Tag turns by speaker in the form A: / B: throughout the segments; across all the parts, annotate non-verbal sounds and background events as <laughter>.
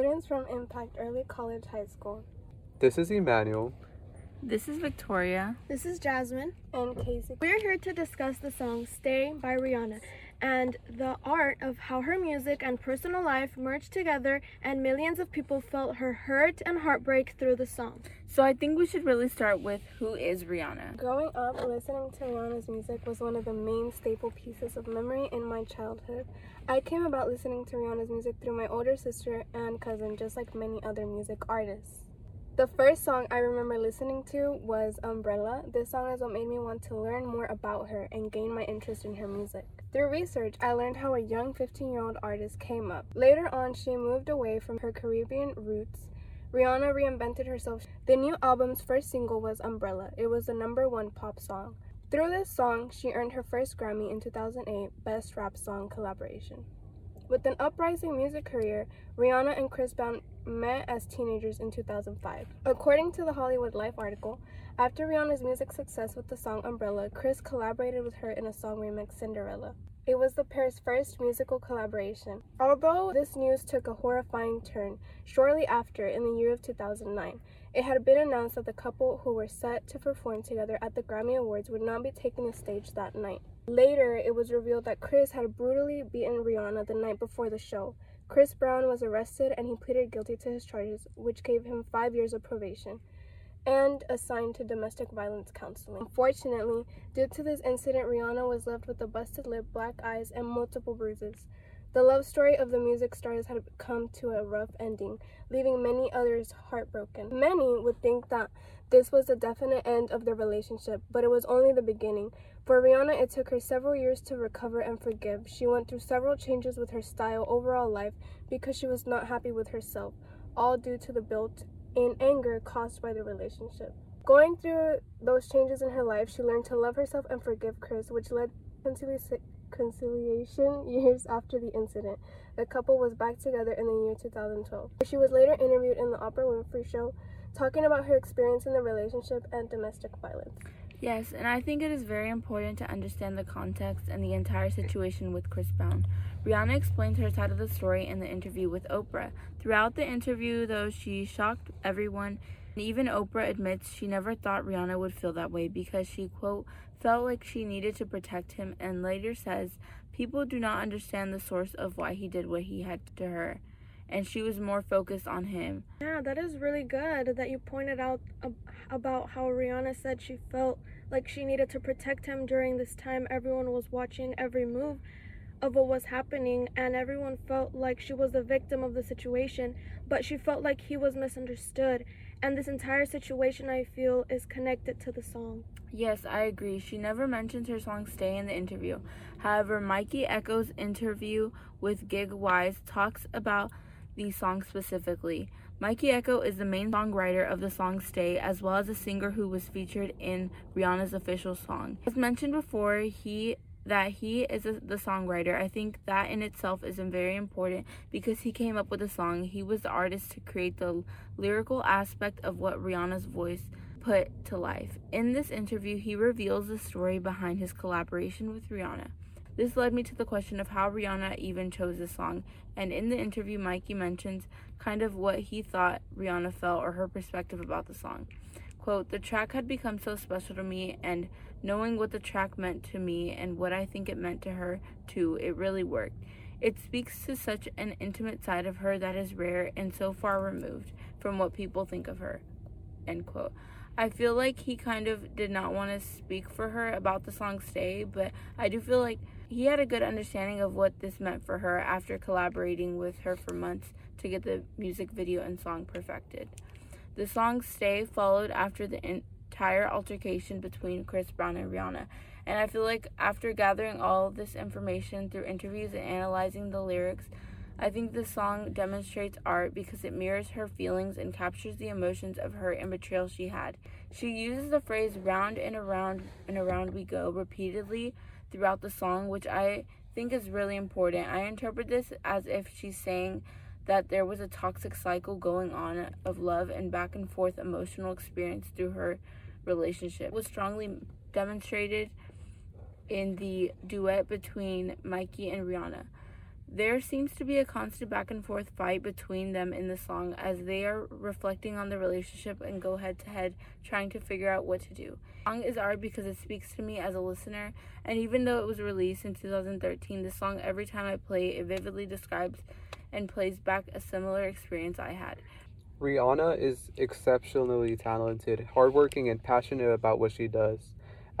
A: Students from Impact Early College High School.
B: This is Emmanuel.
C: This is Victoria.
D: This is Jasmine.
A: And Casey.
D: We're here to discuss the song Stay by Rihanna and the art of how her music and personal life merged together and millions of people felt her hurt and heartbreak through the song.
C: So I think we should really start with who is Rihanna.
A: Growing up, listening to Rihanna's music was one of the main staple pieces of memory in my childhood. I came about listening to Rihanna's music through my older sister and cousin, just like many other music artists. The first song I remember listening to was Umbrella. This song is what made me want to learn more about her and gain my interest in her music. Through research, I learned how a young 15 year old artist came up. Later on, she moved away from her Caribbean roots. Rihanna reinvented herself. The new album's first single was Umbrella. It was the number one pop song. Through this song, she earned her first Grammy in 2008 Best Rap Song Collaboration. With an uprising music career, Rihanna and Chris Brown met as teenagers in 2005. According to the Hollywood Life article, after Rihanna's music success with the song Umbrella, Chris collaborated with her in a song remix Cinderella. It was the pair's first musical collaboration. Although this news took a horrifying turn shortly after, in the year of 2009, it had been announced that the couple who were set to perform together at the Grammy Awards would not be taking the stage that night. Later, it was revealed that Chris had brutally beaten Rihanna the night before the show. Chris Brown was arrested and he pleaded guilty to his charges, which gave him five years of probation and assigned to domestic violence counseling. Unfortunately, due to this incident, Rihanna was left with a busted lip, black eyes, and multiple bruises. The love story of the music stars had come to a rough ending, leaving many others heartbroken. Many would think that this was the definite end of their relationship, but it was only the beginning. For Rihanna, it took her several years to recover and forgive. She went through several changes with her style, overall life, because she was not happy with herself, all due to the built in anger caused by the relationship. Going through those changes in her life, she learned to love herself and forgive Chris, which led to conciliation <laughs> years after the incident. The couple was back together in the year 2012. She was later interviewed in the Oprah Winfrey Show talking about her experience in the relationship and domestic violence.
C: Yes, and I think it is very important to understand the context and the entire situation with Chris Brown. Rihanna explains her side of the story in the interview with Oprah. Throughout the interview, though, she shocked everyone, and even Oprah admits she never thought Rihanna would feel that way because she, quote, felt like she needed to protect him, and later says, People do not understand the source of why he did what he had to her and she was more focused on him.
D: Yeah, that is really good that you pointed out about how Rihanna said she felt like she needed to protect him during this time. Everyone was watching every move of what was happening, and everyone felt like she was the victim of the situation, but she felt like he was misunderstood. And this entire situation, I feel, is connected to the song.
C: Yes, I agree. She never mentions her song Stay in the interview. However, Mikey Ekko's interview with Gigwise talks about the song specifically. Mikey Ekko is the main songwriter of the song Stay, as well as a singer who was featured in Rihanna's official song. As mentioned before, he that he is a, the songwriter. I think that in itself is very important because he came up with the song. He was the artist to create the lyrical aspect of what Rihanna's voice put to life. In this interview, he reveals the story behind his collaboration with Rihanna. This led me to the question of how Rihanna even chose this song, and in the interview, Mikey mentions kind of what he thought Rihanna felt or her perspective about the song. Quote, the track had become so special to me, and knowing what the track meant to me and what I think it meant to her, too, it really worked. It speaks to such an intimate side of her that is rare and so far removed from what people think of her. End quote. I feel like he kind of did not want to speak for her about the song Stay, but I do feel like he had a good understanding of what this meant for her after collaborating with her for months to get the music video and song perfected. The song Stay followed after the entire altercation between Chris Brown and Rihanna. And I feel like after gathering all this information through interviews and analyzing the lyrics, I think the song demonstrates art because it mirrors her feelings and captures the emotions of hurt and betrayal she had. She uses the phrase round and around and around we go repeatedly throughout the song, which I think is really important. I interpret this as if she's saying that there was a toxic cycle going on of love and back and forth emotional experience through her relationship. It was strongly demonstrated in the duet between Mikey and Rihanna. There seems to be a constant back and forth fight between them in the song as they are reflecting on the relationship and go head to head trying to figure out what to do. The song is art because it speaks to me as a listener, and even though it was released in 2013, the song every time I play it vividly describes and plays back a similar experience I had.
B: Rihanna is exceptionally talented, hardworking, and passionate about what she does.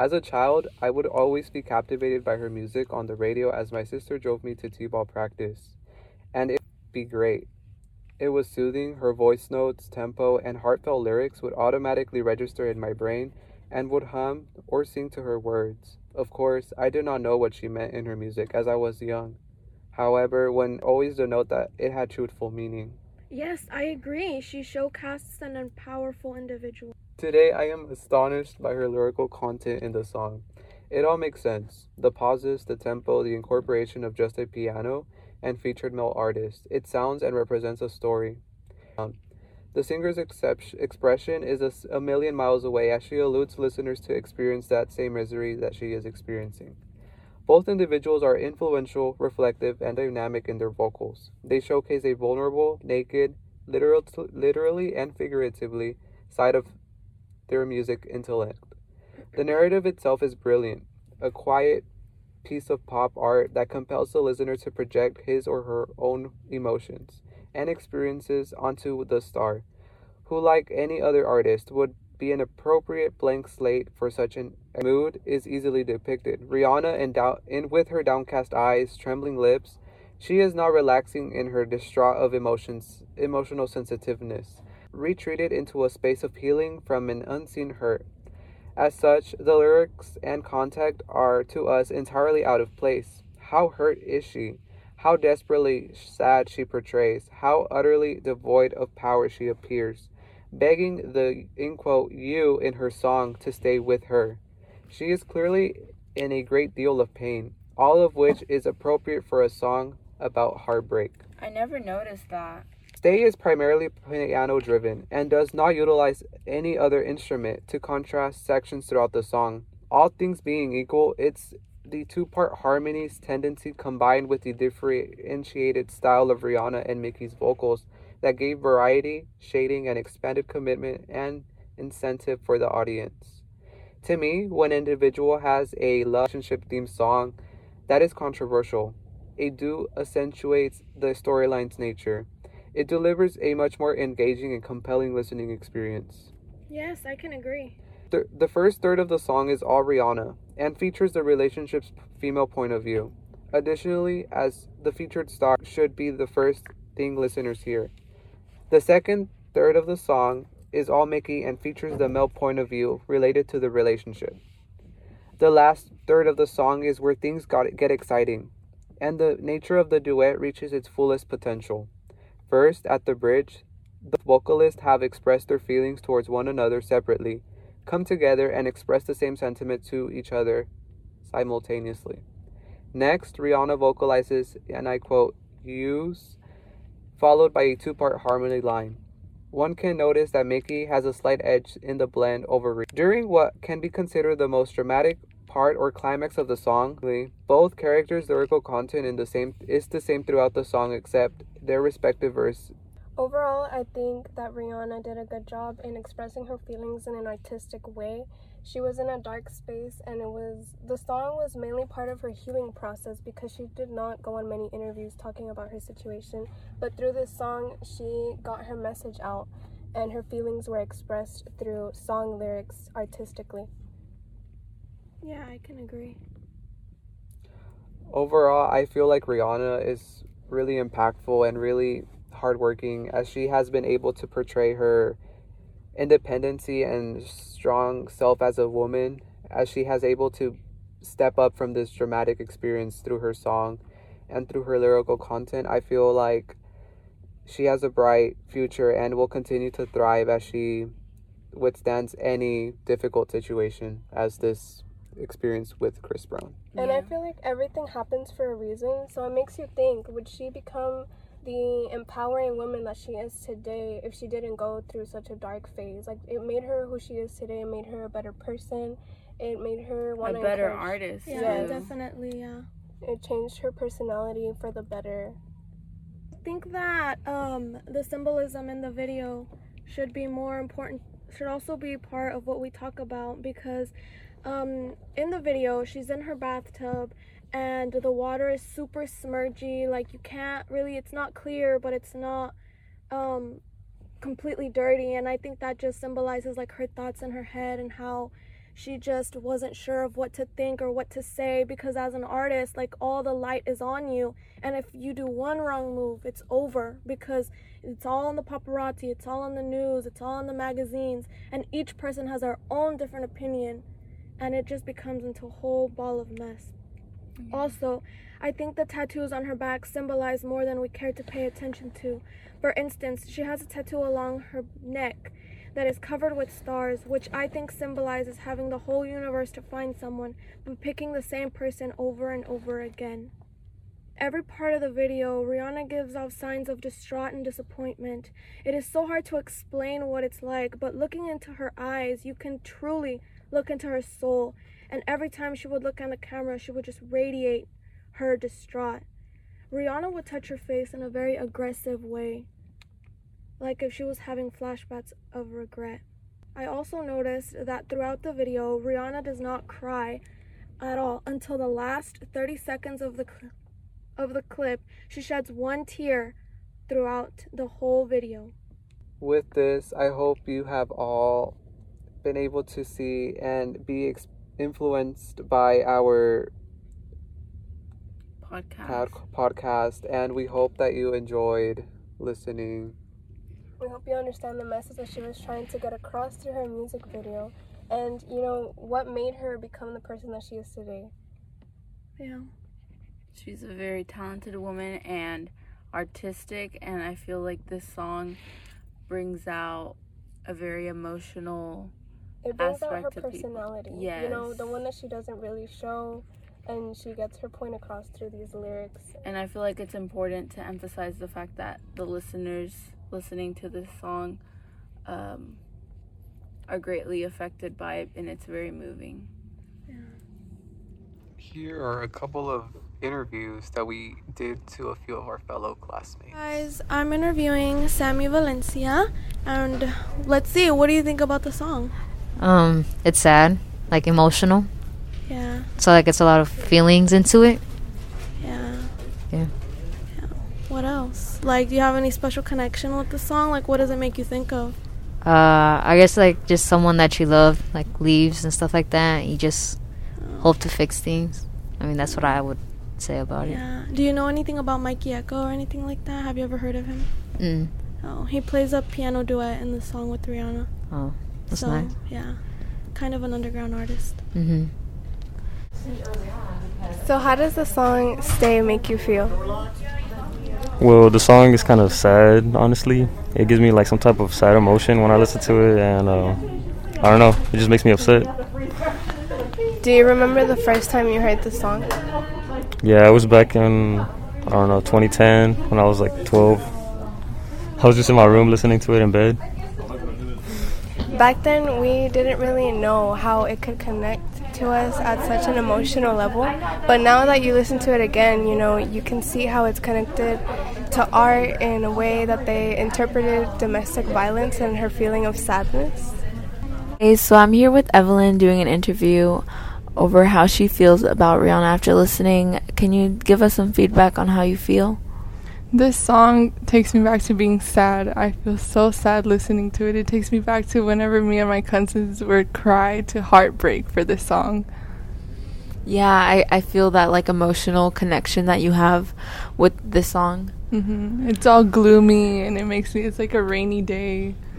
B: As a child, I would always be captivated by her music on the radio as my sister drove me to T ball practice. And it would be great. It was soothing, her voice notes, tempo, and heartfelt lyrics would automatically register in my brain and would hum or sing to her words. Of course, I did not know what she meant in her music as I was young. However, one always denote that it had truthful meaning.
D: Yes, I agree. She showcasts an powerful individual.
B: Today, I am astonished by her lyrical content in the song. It all makes sense the pauses, the tempo, the incorporation of just a piano, and featured male artist. It sounds and represents a story. Um, the singer's excep- expression is a, a million miles away as she alludes listeners to experience that same misery that she is experiencing. Both individuals are influential, reflective, and dynamic in their vocals. They showcase a vulnerable, naked, literal, literally and figuratively, side of their music intellect. The narrative itself is brilliant, a quiet piece of pop art that compels the listener to project his or her own emotions and experiences onto the star, who, like any other artist, would be an appropriate blank slate for such an mood is easily depicted. Rihanna, in, down, in with her downcast eyes, trembling lips, she is not relaxing in her distraught of emotions, emotional sensitiveness retreated into a space of healing from an unseen hurt. As such, the lyrics and context are to us entirely out of place. How hurt is she? How desperately sad she portrays, how utterly devoid of power she appears, begging the in quote you in her song to stay with her. She is clearly in a great deal of pain, all of which is appropriate for a song about heartbreak.
C: I never noticed that.
B: Stay is primarily piano driven and does not utilize any other instrument to contrast sections throughout the song. All things being equal, it's the two part harmonies tendency combined with the differentiated style of Rihanna and Mikky's vocals that gave variety, shading, and expanded commitment and incentive for the audience. To me, when an individual has a relationship themed song that is controversial, it do accentuates the storyline's nature. It delivers a much more engaging and compelling listening experience.
D: Yes, I can agree.
B: The, the first third of the song is all Rihanna and features the relationship's female point of view. Additionally, as the featured star should be the first thing listeners hear. The second third of the song is all Mikky and features the male point of view related to the relationship. The last third of the song is where things got, get exciting, and the nature of the duet reaches its fullest potential. First, at the bridge, the vocalists have expressed their feelings towards one another separately, come together and express the same sentiment to each other simultaneously. Next, Rihanna vocalizes, and I quote, use, followed by a two part harmony line. One can notice that Mikky has a slight edge in the blend over During what can be considered the most dramatic part or climax of the song, both characters' lyrical content in the same is the same throughout the song except their respective verse.
A: Overall, I think that Rihanna did a good job in expressing her feelings in an artistic way. She was in a dark space and it was the song was mainly part of her healing process because she did not go on many interviews talking about her situation, but through this song she got her message out and her feelings were expressed through song lyrics artistically.
D: Yeah, I can agree.
B: Overall, I feel like Rihanna is really impactful and really hardworking as she has been able to portray her independency and strong self as a woman as she has able to step up from this dramatic experience through her song and through her lyrical content. I feel like she has a bright future and will continue to thrive as she withstands any difficult situation as this experience with Chris Brown.
A: And yeah. I feel like everything happens for a reason. So it makes you think would she become the empowering woman that she is today if she didn't go through such a dark phase? Like it made her who she is today, it made her a better person. It made her want
C: a better artist.
D: Yeah, too. definitely, yeah.
A: it changed her personality for the better.
D: I think that um, the symbolism in the video should be more important, should also be part of what we talk about because um, in the video, she's in her bathtub and the water is super smudgy. Like, you can't really, it's not clear, but it's not um, completely dirty. And I think that just symbolizes like her thoughts in her head and how she just wasn't sure of what to think or what to say because as an artist like all the light is on you and if you do one wrong move it's over because it's all on the paparazzi it's all on the news it's all in the magazines and each person has their own different opinion and it just becomes into a whole ball of mess also i think the tattoos on her back symbolize more than we care to pay attention to for instance she has a tattoo along her neck that is covered with stars, which I think symbolizes having the whole universe to find someone, but picking the same person over and over again. Every part of the video, Rihanna gives off signs of distraught and disappointment. It is so hard to explain what it's like, but looking into her eyes, you can truly look into her soul. And every time she would look on the camera, she would just radiate her distraught. Rihanna would touch her face in a very aggressive way like if she was having flashbacks of regret. I also noticed that throughout the video, Rihanna does not cry at all until the last 30 seconds of the cl- of the clip. She sheds one tear throughout the whole video.
B: With this, I hope you have all been able to see and be ex- influenced by our
C: Podcast.
B: pod- podcast, and we hope that you enjoyed listening.
A: We hope you understand the message that she was trying to get across through her music video and, you know, what made her become the person that she is today.
D: Yeah.
C: She's a very talented woman and artistic, and I feel like this song brings out a very emotional.
A: It brings out her
C: Aspect of people.
A: personality. You know, the one that she doesn't really show and she gets her point across through these lyrics.
C: And I feel like it's important to emphasize the fact that the listeners listening to this song um, are greatly affected by it, and it's very moving. Yeah.
B: Here are a couple of interviews that we did to a few of our fellow classmates.
D: Guys, I'm interviewing Sammy Valencia and let's see, what do you think about the song?
E: Um, it's sad, like emotional.
D: Yeah.
E: So like it's a lot of feelings into it.
D: Yeah.
E: Yeah.
D: Yeah. What else? Like, do you have any special connection with the song? Like, what does it make you think of?
E: Uh, I guess like just someone that you love, like leaves and stuff like that. You just hope to fix things. I mean, that's what I would say about it.
D: Yeah. Do you know anything about Mikey Ekko or anything like that? Have you ever heard of him?
E: Mm.
D: Oh, he plays a piano duet in the song with Rihanna.
E: Oh, that's
D: so,
E: nice.
D: yeah. Kind of an underground artist.
E: Mm-hmm.
A: So, how does the song Stay make you feel?
F: Well, the song is kind of sad, honestly. It gives me like some type of sad emotion when I listen to it, and uh, I don't know, it just makes me upset.
A: Do you remember the first time you heard the song?
F: Yeah, it was back in, I don't know, 2010 when I was like 12. I was just in my room listening to it in bed.
A: Back then, we didn't really know how it could connect to us at such an emotional level. But now that you listen to it again, you know, you can see how it's connected to art in a way that they interpreted domestic violence and her feeling of sadness.
C: Hey, so I'm here with Evelyn doing an interview over how she feels about Rihanna after listening. Can you give us some feedback on how you feel?
G: This song takes me back to being sad. I feel so sad listening to it. It takes me back to whenever me and my cousins would cry to heartbreak for this song.
C: Yeah, I, I feel that like emotional connection that you have with this song.
G: hmm It's all gloomy and it makes me, it's like a rainy day.